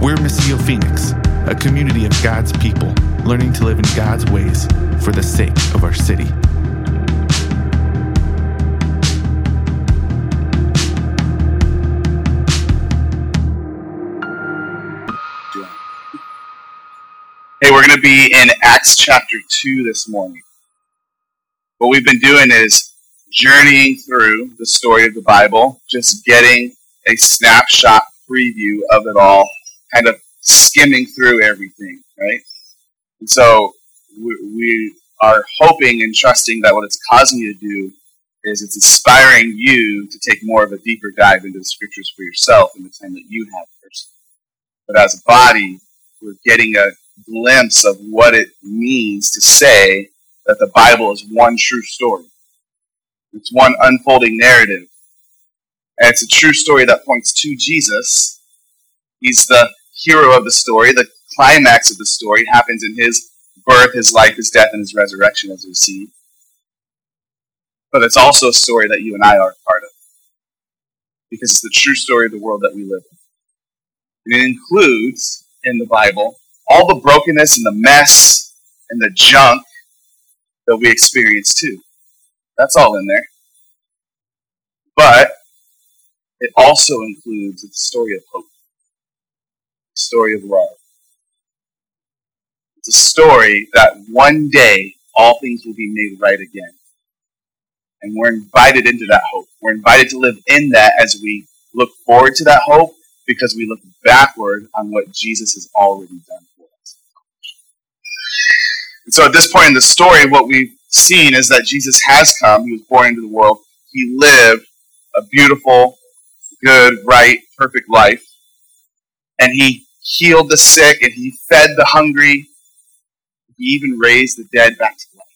We're Missio Phoenix, a community of God's people learning to live in God's ways for the sake of our city. Hey, we're going to be in Acts chapter 2 this morning. What we've been doing is journeying through the story of the Bible, just getting a snapshot preview of it all, kind of skimming through everything, right? And so we, we are hoping and trusting that what it's causing you to do is it's inspiring you to take more of a deeper dive into the scriptures for yourself in the time that you have first. But as a body, we're getting a glimpse of what it means to say that the Bible is one true story. It's one unfolding narrative. And it's a true story that points to Jesus. He's the hero of the story. The climax of the story happens in his birth, his life, his death, and his resurrection, as we see. But it's also a story that you and I are part of. Because it's the true story of the world that we live in. And it includes, in the Bible, all the brokenness and the mess and the junk that we experience too. That's all in there. But it also includes the story of hope, story of love. It's a story that one day all things will be made right again. And we're invited into that hope. We're invited to live in that as we look forward to that hope because we look backward on what Jesus has already done. For us. And so at this point in the story, what we've seen is that Jesus has come. He was born into the world. He lived a beautiful, good, right, perfect life. And he healed the sick and he fed the hungry. He even raised the dead back to life.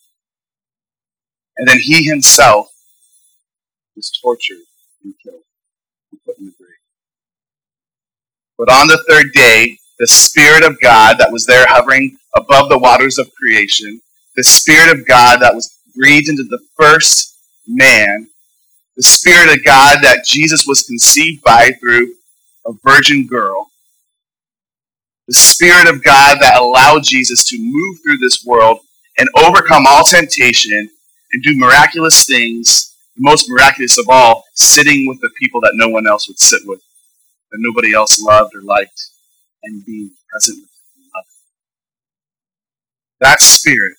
And then he himself was tortured and killed and put in the grave. But on the third day, the Spirit of God that was there hovering above the waters of creation, the Spirit of God that was breathed into the first man, the Spirit of God that Jesus was conceived by through a virgin girl, the Spirit of God that allowed Jesus to move through this world and overcome all temptation and do miraculous things, the most miraculous of all, sitting with the people that no one else would sit with, that nobody else loved or liked, and being present with them. that spirit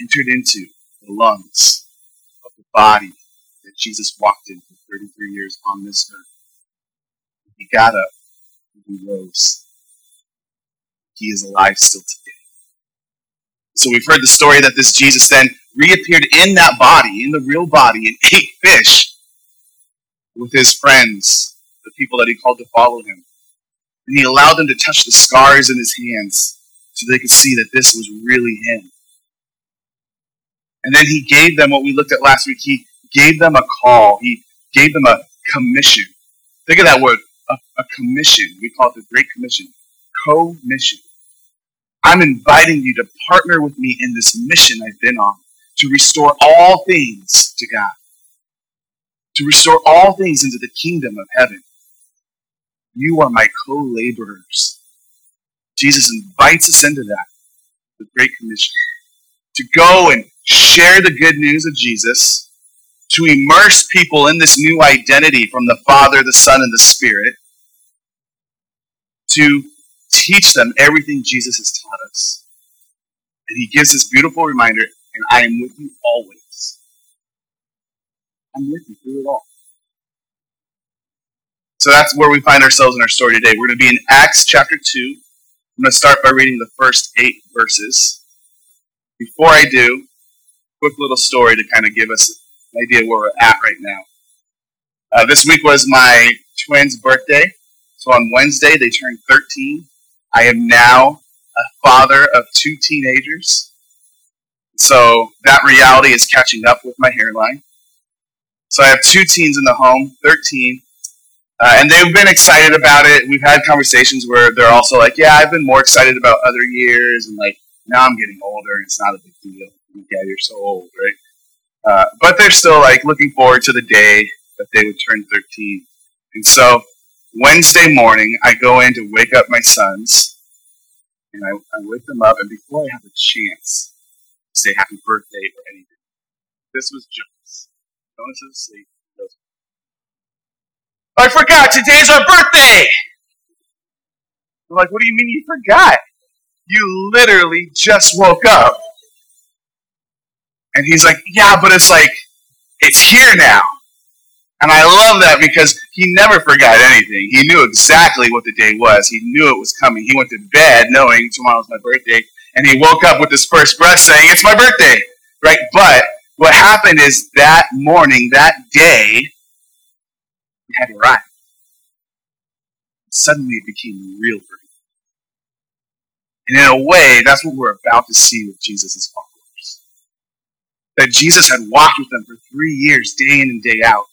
entered into the lungs of the body that Jesus walked in for 33 years on this earth. He got up he rose. He is alive still today. So we've heard the story that this Jesus then reappeared in that body, in the real body, and ate fish with his friends, the people that he called to follow him. And he allowed them to touch the scars in his hands so they could see that this was really him. And then he gave them what we looked at last week. He gave them a call. He gave them a commission. Think of that word, a, a commission. We call it the Great Commission. Co-mission. I'm inviting you to partner with me in this mission I've been on to restore all things to God, to restore all things into the kingdom of heaven. You are my co laborers. Jesus invites us into that, the Great Commission, to go and share the good news of Jesus, to immerse people in this new identity from the Father, the Son, and the Spirit, to teach them everything Jesus has taught us. And he gives this beautiful reminder, and I am with you always. I'm with you through it all. So that's where we find ourselves in our story today. We're going to be in Acts chapter 2, I'm going to start by reading the first eight verses. Before I do, quick little story to kind of give us idea where we're at right now. Uh, this week was my twins' birthday. So on Wednesday, they turned 13. I am now a father of two teenagers. So that reality is catching up with my hairline. So I have two teens in the home, 13 uh, and they've been excited about it. We've had conversations where they're also like, "Yeah, I've been more excited about other years, and like now I'm getting older, and it's not a big deal." Yeah, you're so old, right? Uh, but they're still like looking forward to the day that they would turn 13. And so Wednesday morning, I go in to wake up my sons, and I, I wake them up, and before I have a chance to say happy birthday or anything, this was Jonas. Jonas is asleep. I forgot, today's our birthday! I'm like, what do you mean you forgot? You literally just woke up. And he's like, yeah, but it's like, it's here now. And I love that because he never forgot anything. He knew exactly what the day was. He knew it was coming. He went to bed knowing tomorrow's my birthday, and he woke up with his first breath saying, It's my birthday. Right? But what happened is that morning, that day, he had arrived. Suddenly it became real for him. And in a way, that's what we're about to see with Jesus' followers. That Jesus had walked with them for three years, day in and day out.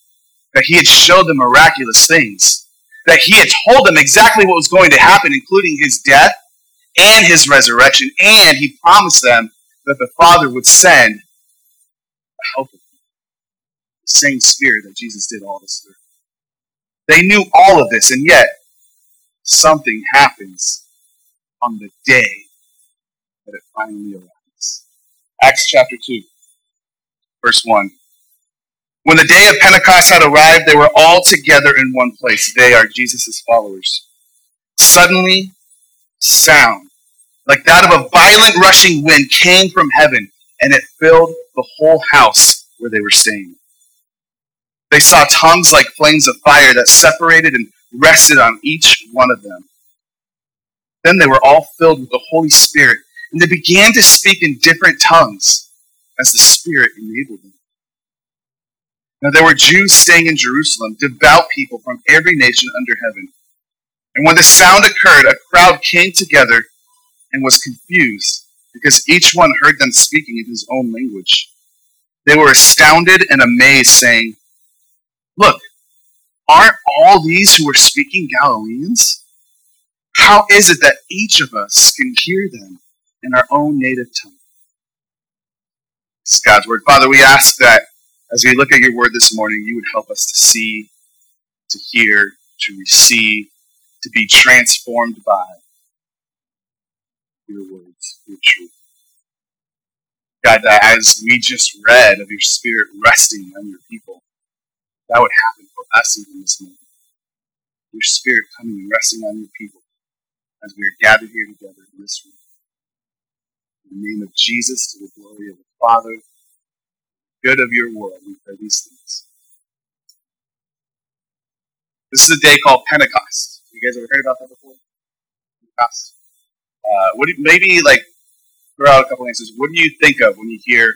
That he had showed them miraculous things, that he had told them exactly what was going to happen, including his death and his resurrection, and he promised them that the Father would send a helper, the same Spirit that Jesus did all this through. They knew all of this, and yet something happens on the day that it finally arrives. Acts chapter 2, verse 1. When the day of Pentecost had arrived, they were all together in one place. They are Jesus' followers. Suddenly, sound like that of a violent rushing wind came from heaven, and it filled the whole house where they were staying. They saw tongues like flames of fire that separated and rested on each one of them. Then they were all filled with the Holy Spirit, and they began to speak in different tongues as the Spirit enabled them. Now there were Jews staying in Jerusalem, devout people from every nation under heaven. And when the sound occurred, a crowd came together and was confused, because each one heard them speaking in his own language. They were astounded and amazed, saying, Look, aren't all these who are speaking Galileans? How is it that each of us can hear them in our own native tongue? Is God's word. Father, we ask that as we look at your word this morning, you would help us to see, to hear, to receive, to be transformed by your words, your truth. God, that as we just read of your spirit resting on your people, that would happen for us even this moment. Your spirit coming and resting on your people as we are gathered here together in this room. In the name of Jesus, to the glory of the Father, good of your world. We pray these things. This is a day called Pentecost. You guys ever heard about that before? Pentecost. Uh, what do, maybe like throw out a couple answers. What do you think of when you hear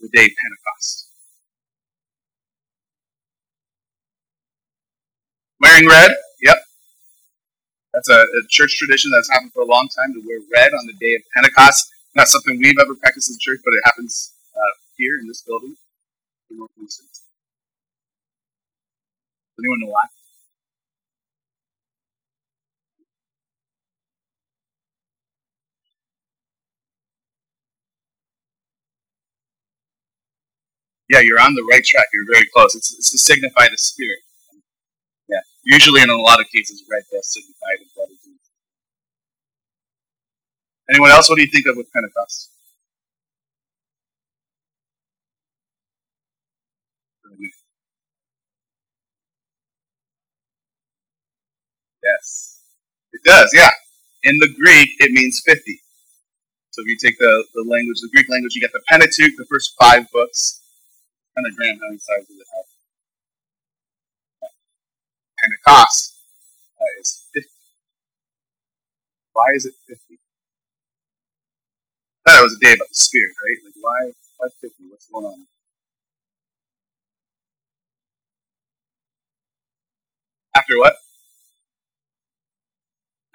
the day Pentecost? Wearing red? Yep. That's a, a, church tradition that's happened for a long time to wear red on the day of Pentecost. Not something we've ever practiced in church, but it happens uh, here in this building. Anyone know why? Yeah, you're on the right track. You're very close. It's, it's to signify the Spirit. Yeah, usually in a lot of cases, red does signify the. Anyone else? What do you think of with Pentecost? Yes. It does, yeah. In the Greek, it means 50. So if you take the, the language, the Greek language, you get the Pentateuch, the first five books. Pentagram, how many sides does it have? Pentecost uh, is 50. Why is it 50? Thought it was a day about the Spirit, right? Like, why, why 50? What's going on? After what?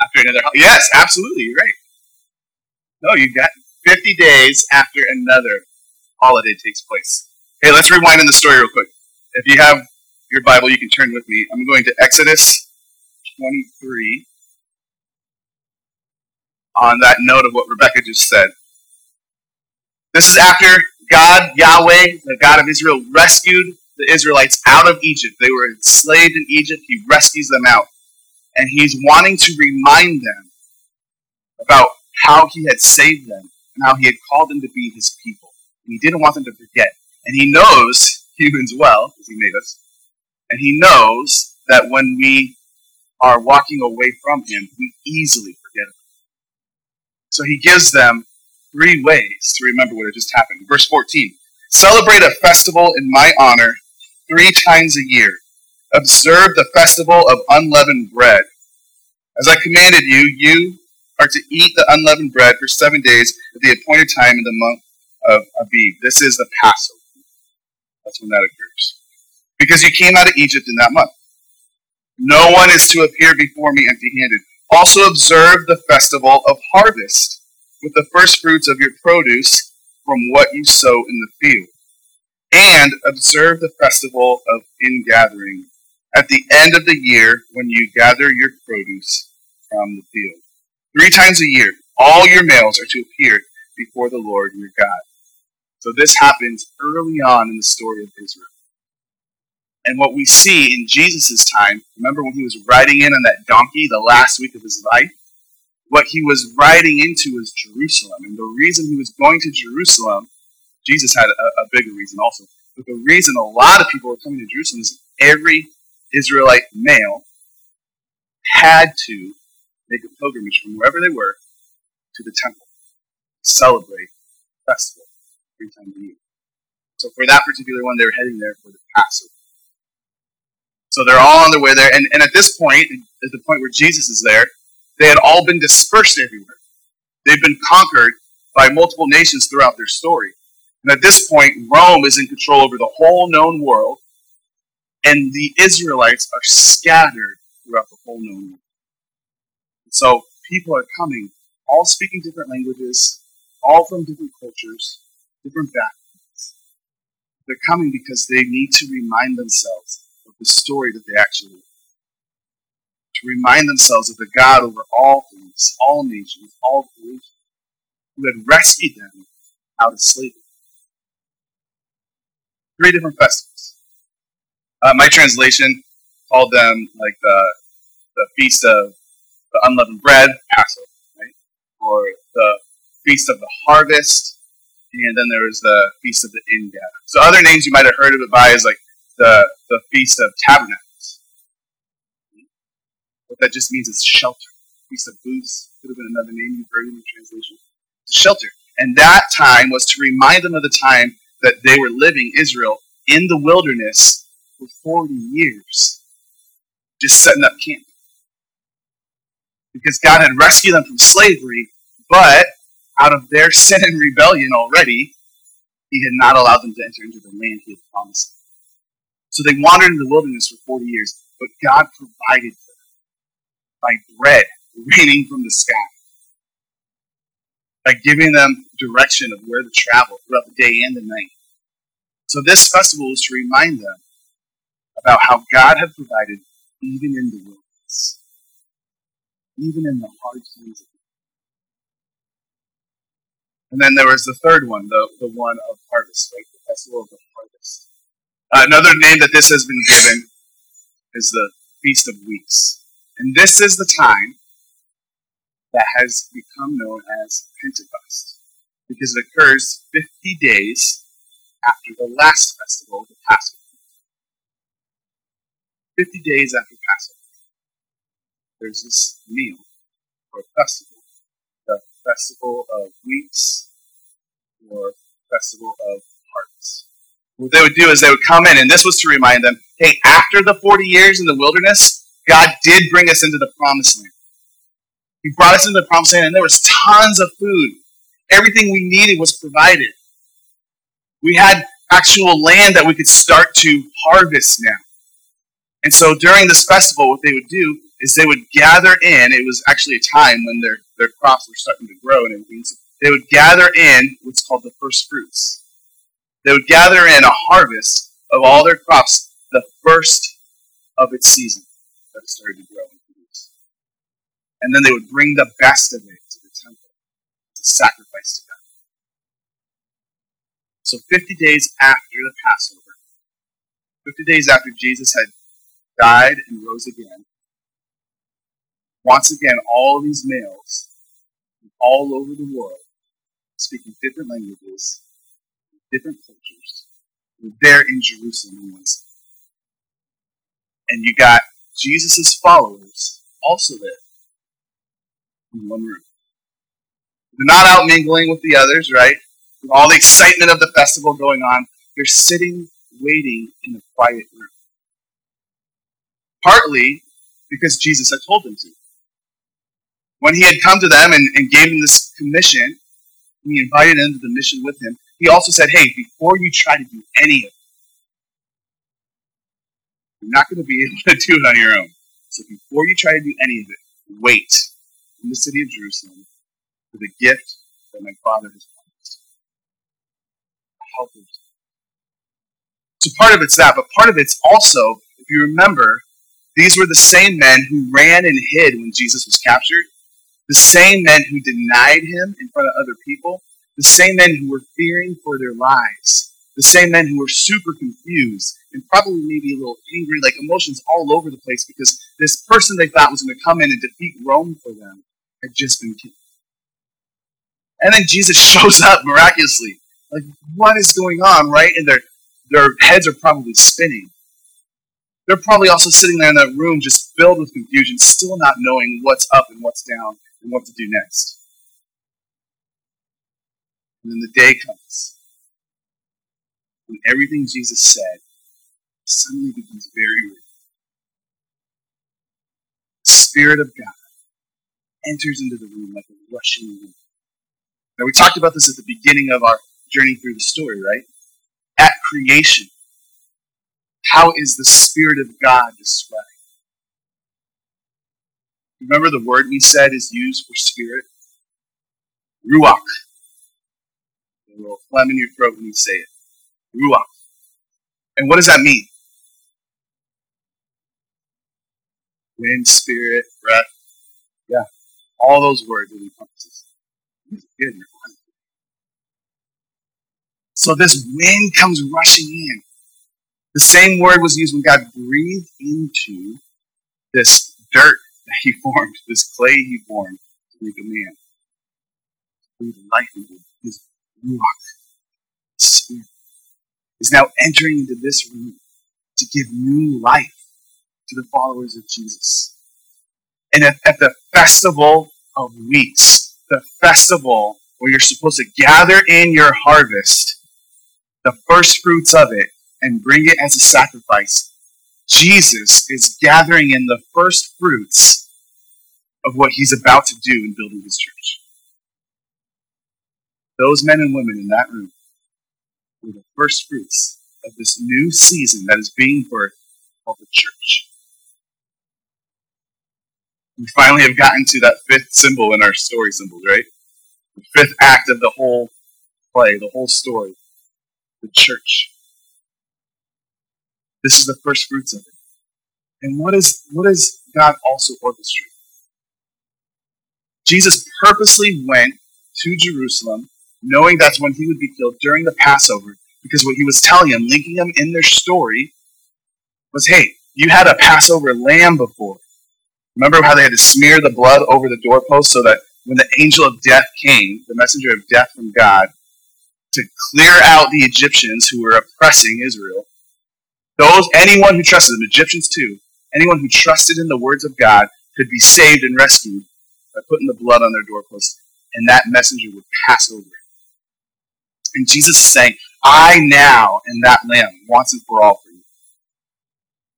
after another. Yes, absolutely, you're right. No, you've got 50 days after another holiday takes place. Hey, let's rewind in the story real quick. If you have your Bible, you can turn with me. I'm going to Exodus 23 on that note of what Rebecca just said. This is after God, Yahweh, the God of Israel, rescued the Israelites out of Egypt. They were enslaved in Egypt. He rescues them out. And he's wanting to remind them about how he had saved them and how he had called them to be his people. And he didn't want them to forget. And he knows humans well, because he made us. And he knows that when we are walking away from him, we easily forget it. So he gives them three ways to remember what had just happened. Verse 14 Celebrate a festival in my honor three times a year. Observe the festival of unleavened bread. As I commanded you, you are to eat the unleavened bread for seven days at the appointed time in the month of Abib. This is the Passover. That's when that occurs. Because you came out of Egypt in that month. No one is to appear before me empty handed. Also observe the festival of harvest with the first fruits of your produce from what you sow in the field. And observe the festival of ingathering at the end of the year when you gather your produce from the field. Three times a year, all your males are to appear before the Lord your God. So this happens early on in the story of Israel. And what we see in Jesus' time, remember when he was riding in on that donkey the last week of his life? What he was riding into was Jerusalem. And the reason he was going to Jerusalem, Jesus had a, a bigger reason also. But the reason a lot of people were coming to Jerusalem is every Israelite male had to make a pilgrimage from wherever they were to the temple, celebrate festival three times a year. So for that particular one, they were heading there for the Passover. So they're all on their way there, and, and at this point, at the point where Jesus is there, they had all been dispersed everywhere. They've been conquered by multiple nations throughout their story. And at this point, Rome is in control over the whole known world, and the Israelites are scattered throughout the whole known world. So people are coming, all speaking different languages, all from different cultures, different backgrounds. They're coming because they need to remind themselves of the story that they actually remind themselves of the God over all things, all nations, all creation, who had rescued them out of slavery. Three different festivals. Uh, my translation called them like the, the Feast of the Unleavened Bread, Passover, right? Or the Feast of the Harvest, and then there was the Feast of the Ingathering. So other names you might have heard of it by is like the, the Feast of Tabernacles what that just means is shelter. Feast of Booths could have been another name you've heard in the translation. Shelter. And that time was to remind them of the time that they were living, Israel, in the wilderness for 40 years, just setting up camp. Because God had rescued them from slavery, but out of their sin and rebellion already, He had not allowed them to enter into the land He had promised. So they wandered in the wilderness for 40 years, but God provided by bread raining from the sky, by giving them direction of where to travel throughout the day and the night. So this festival is to remind them about how God had provided even in the wilderness, even in the hard times and then there was the third one, the, the one of harvest, right? The festival of the harvest. Uh, another name that this has been given is the Feast of Weeks. And this is the time that has become known as Pentecost, because it occurs 50 days after the last festival, the Passover. 50 days after Passover, there's this meal or festival, the festival of weeks or festival of harvest. What they would do is they would come in, and this was to remind them hey, after the 40 years in the wilderness, God did bring us into the promised land. He brought us into the promised land, and there was tons of food. Everything we needed was provided. We had actual land that we could start to harvest now. And so during this festival, what they would do is they would gather in. It was actually a time when their, their crops were starting to grow and everything. So they would gather in what's called the first fruits. They would gather in a harvest of all their crops, the first of its season that started to grow and produce. And then they would bring the best of it to the temple to sacrifice to God. So 50 days after the Passover, 50 days after Jesus had died and rose again, once again, all these males from all over the world speaking different languages, different cultures, were there in Jerusalem once. And you got Jesus' followers also there in one room. They're not out mingling with the others, right? With all the excitement of the festival going on, they're sitting, waiting in a quiet room. Partly because Jesus had told them to. When he had come to them and, and gave them this commission, he invited them to the mission with him, he also said, Hey, before you try to do any of you're not going to be able to do it on your own. So before you try to do any of it, wait in the city of Jerusalem for the gift that my Father has promised. Helpers. So part of it's that, but part of it's also, if you remember, these were the same men who ran and hid when Jesus was captured, the same men who denied him in front of other people, the same men who were fearing for their lives, the same men who were super confused and probably maybe a little angry, like emotions all over the place because this person they thought was going to come in and defeat Rome for them had just been killed. And then Jesus shows up miraculously. Like, what is going on, right? And their, their heads are probably spinning. They're probably also sitting there in that room just filled with confusion, still not knowing what's up and what's down and what to do next. And then the day comes when everything Jesus said suddenly becomes very real. The Spirit of God enters into the room like a rushing wind. Now, we talked about this at the beginning of our journey through the story, right? At creation, how is the Spirit of God described? Remember the word we said is used for spirit? Ruach. It will phlegm in your throat when you say it. Ruach. And what does that mean? Wind, spirit, breath. Yeah. All those words it encompasses. Good. So this wind comes rushing in. The same word was used when God breathed into this dirt that he formed, this clay he formed to make a man. Breathe life into his ruach, spirit, is now entering into this room to give new life to the followers of Jesus. And at, at the festival of weeks, the festival where you're supposed to gather in your harvest, the first fruits of it, and bring it as a sacrifice, Jesus is gathering in the first fruits of what he's about to do in building his church. Those men and women in that room were the first fruits of this new season that is being birthed called the church. We finally have gotten to that fifth symbol in our story symbols, right? The fifth act of the whole play, the whole story, the church. This is the first fruits of it. And what is what does God also orchestrate? Jesus purposely went to Jerusalem, knowing that's when he would be killed during the Passover, because what he was telling them, linking them in their story, was hey, you had a Passover lamb before. Remember how they had to smear the blood over the doorpost so that when the angel of death came, the messenger of death from God, to clear out the Egyptians who were oppressing Israel, those anyone who trusted them, Egyptians too, anyone who trusted in the words of God could be saved and rescued by putting the blood on their doorpost, and that messenger would pass over. And Jesus is saying, I now am that lamb once and for all for you.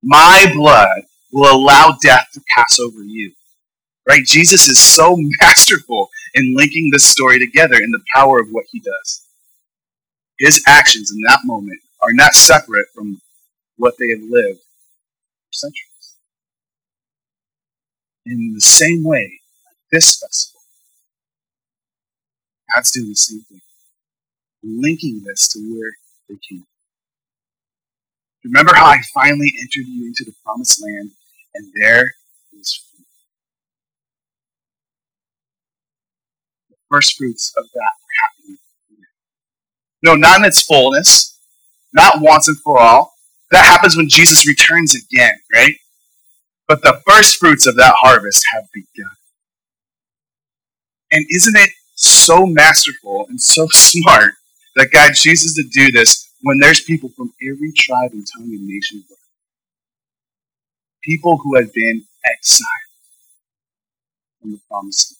My blood will allow death to pass over you. Right? Jesus is so masterful in linking this story together in the power of what he does. His actions in that moment are not separate from what they have lived for centuries. In the same way, this festival, God's doing the same thing, linking this to where they came. Remember how I finally entered you into the promised land, and there is fruit. The first fruits of that are happening. No, not in its fullness, not once and for all, that happens when Jesus returns again, right? But the first fruits of that harvest have begun. And isn't it so masterful and so smart that God chooses to do this when there's people from every tribe and tongue and nation? People who had been exiled from the promised land.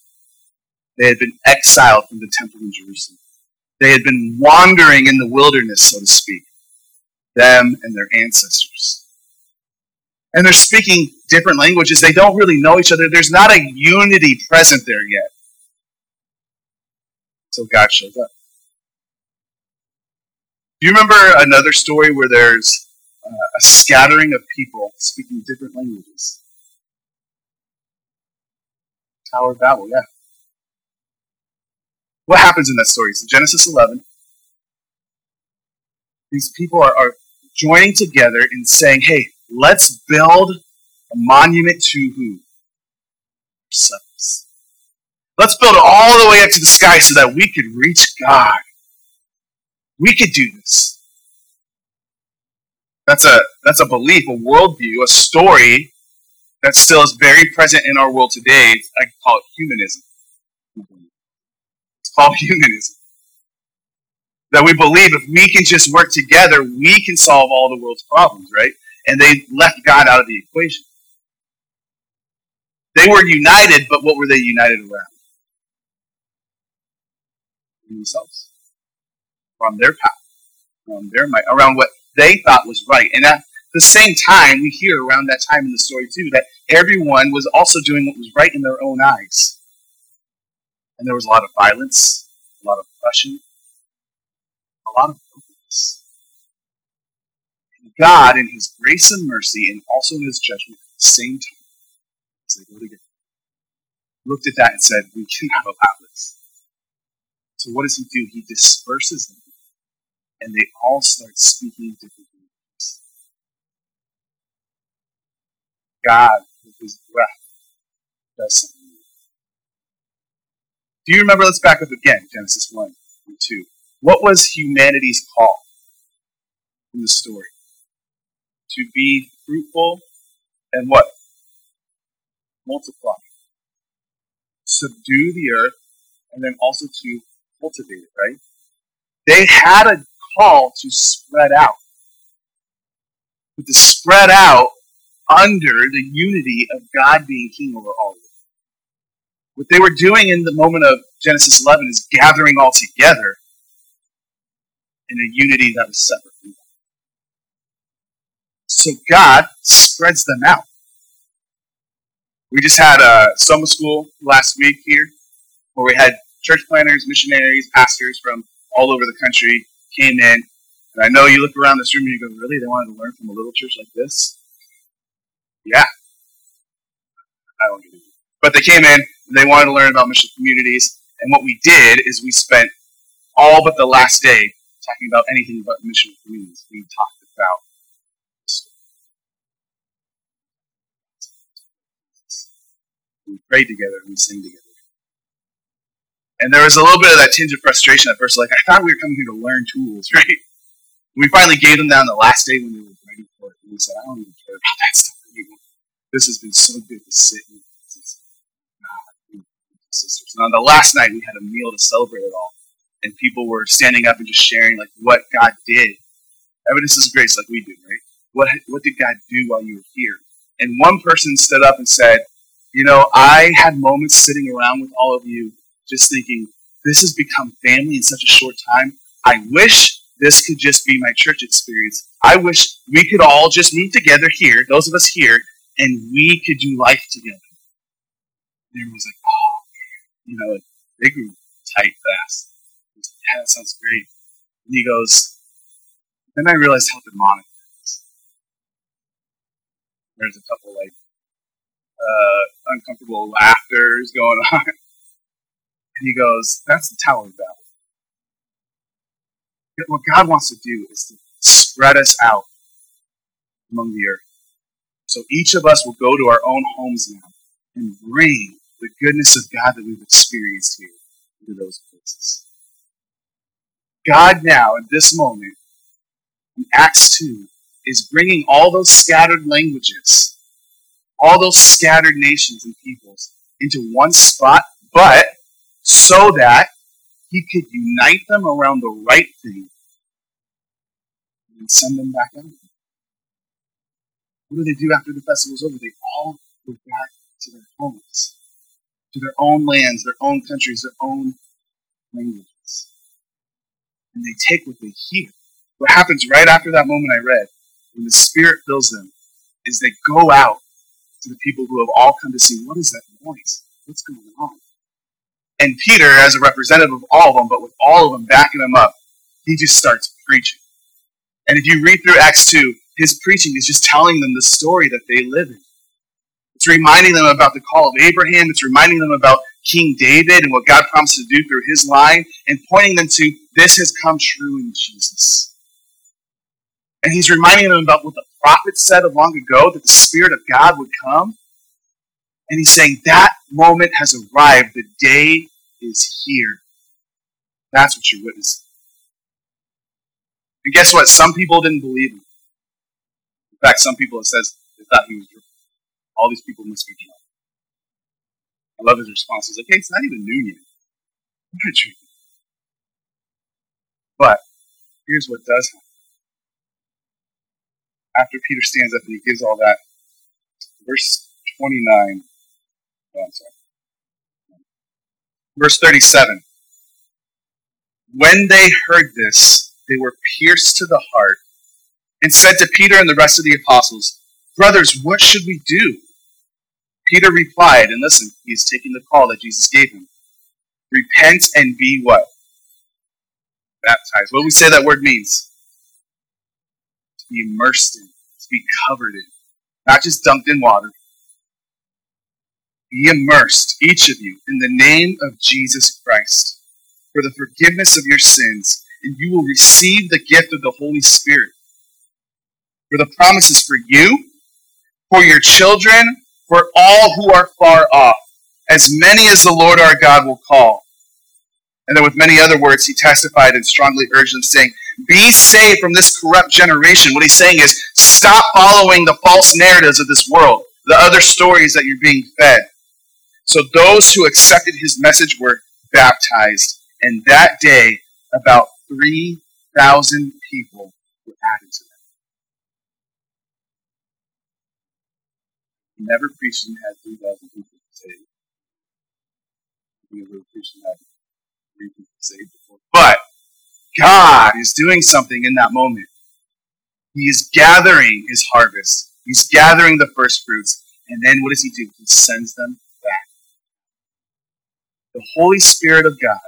They had been exiled from the temple in Jerusalem. They had been wandering in the wilderness, so to speak, them and their ancestors. And they're speaking different languages. They don't really know each other. There's not a unity present there yet. So God shows up. You remember another story where there's uh, a scattering of people speaking different languages? Tower of Babel, yeah. What happens in that story? So Genesis 11. These people are, are joining together and saying, hey, let's build a monument to who? Ourselves. Let's build it all the way up to the sky so that we could reach God. We could do this. That's a that's a belief, a worldview, a story that still is very present in our world today. I call it humanism. It's called humanism. That we believe if we can just work together, we can solve all the world's problems, right? And they left God out of the equation. They were united, but what were they united around? Themselves. Around their power. Around their might. Around what they thought was right. And at the same time, we hear around that time in the story too that everyone was also doing what was right in their own eyes. And there was a lot of violence, a lot of oppression, a lot of brokenness. God, in His grace and mercy, and also in His judgment at the same time, as they go together, looked at that and said, We cannot allow this. So what does He do? He disperses them, and they all start speaking different languages. God, with His breath, does something. new. Do you remember? Let's back up again, Genesis 1 and 2. What was humanity's call in the story? to be fruitful and what? Multiply. Subdue the earth and then also to cultivate it, right? They had a call to spread out. But to spread out under the unity of God being king over all. What they were doing in the moment of Genesis 11 is gathering all together in a unity that was separate from. So God spreads them out. We just had a summer school last week here where we had church planners, missionaries, pastors from all over the country came in. And I know you look around this room and you go, really? They wanted to learn from a little church like this? Yeah. I don't get it. But they came in and they wanted to learn about mission communities. And what we did is we spent all but the last day talking about anything but mission communities. We talked about we prayed together and we sang together. And there was a little bit of that tinge of frustration at first, like I thought we were coming here to learn tools, right? We finally gave them on the last day when they were ready for it, and we said, I don't even care about that stuff anymore. This has been so good to sit in sisters. And on the last night, we had a meal to celebrate it all, and people were standing up and just sharing like what God did. Evidence is grace, like we do, right? What what did God do while you were here? And one person stood up and said, you know, I had moments sitting around with all of you just thinking, this has become family in such a short time. I wish this could just be my church experience. I wish we could all just meet together here, those of us here, and we could do life together. And everyone's like, oh, you know, they grew tight fast. yeah, that sounds great. And he goes, then I realized how demonic it is. There's a couple like uh, uncomfortable laughter going on. And he goes, That's the Tower of Babel. What God wants to do is to spread us out among the earth. So each of us will go to our own homes now and bring the goodness of God that we've experienced here into those places. God now, at this moment, in Acts 2, is bringing all those scattered languages all those scattered nations and peoples into one spot, but so that he could unite them around the right thing and send them back out. What do they do after the festival's over? They all go back to their homes, to their own lands, their own countries, their own languages. And they take what they hear. What happens right after that moment I read, when the Spirit fills them, is they go out to the people who have all come to see what is that noise? What's going on? And Peter, as a representative of all of them, but with all of them backing him up, he just starts preaching. And if you read through Acts 2, his preaching is just telling them the story that they live in. It's reminding them about the call of Abraham. It's reminding them about King David and what God promised to do through his line and pointing them to this has come true in Jesus. And he's reminding them about what the prophets said of long ago that the Spirit of God would come. And he's saying that moment has arrived. The day is here. That's what you're witnessing. And guess what? Some people didn't believe him. In fact, some people it says they thought he was drunk. All these people must be drunk. I love his response. He's like, hey, it's not even noon yet. I'm not drinking. But here's what does happen. After Peter stands up and he gives all that, verse 29, oh, I'm sorry. Verse 37. When they heard this, they were pierced to the heart and said to Peter and the rest of the apostles, Brothers, what should we do? Peter replied, and listen, he's taking the call that Jesus gave him. Repent and be what? Baptized. What do we say that word means? To be immersed in, to be covered in, not just dunked in water. Be immersed, each of you, in the name of Jesus Christ for the forgiveness of your sins, and you will receive the gift of the Holy Spirit. For the promises for you, for your children, for all who are far off, as many as the Lord our God will call. And then with many other words, he testified and strongly urged them, saying, Be saved from this corrupt generation. What he's saying is, stop following the false narratives of this world, the other stories that you're being fed. So those who accepted his message were baptized. And that day, about 3,000 people were added to He never preached and had 3,000 people saved. He never preached and had 3 people saved before. But God is doing something in that moment. He is gathering his harvest. He's gathering the first fruits. And then what does he do? He sends them. The Holy Spirit of God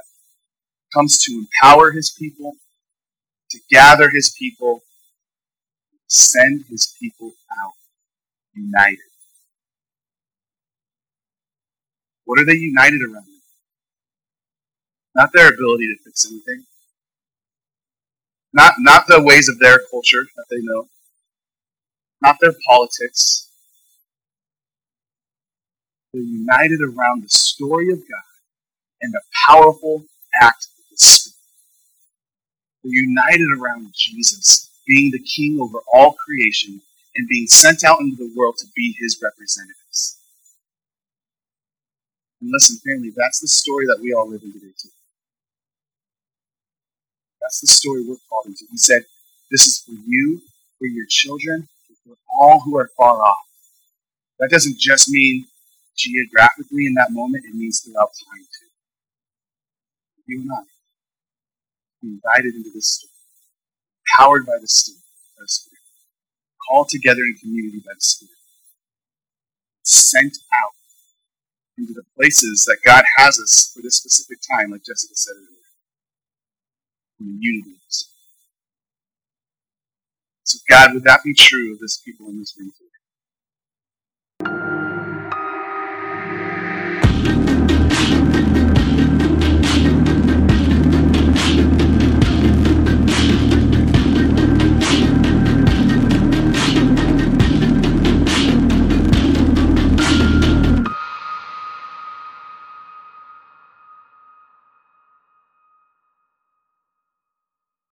comes to empower his people, to gather his people, send his people out united. What are they united around? Not their ability to fix anything. Not, not the ways of their culture that they know. Not their politics. They're united around the story of God and the powerful act of the Spirit. They're united around Jesus being the king over all creation and being sent out into the world to be his representatives. And listen, family, that's the story that we all live in today, too. That's the story we're called into. He said, This is for you, for your children, for all who are far off. That doesn't just mean geographically in that moment, it means throughout time, too. You and I, invited into this story, powered by the Spirit, by the Spirit, called together in community by the Spirit, sent out into the places that God has us for this specific time, like Jessica said earlier. In the unity So, God, would that be true of this people in this room today?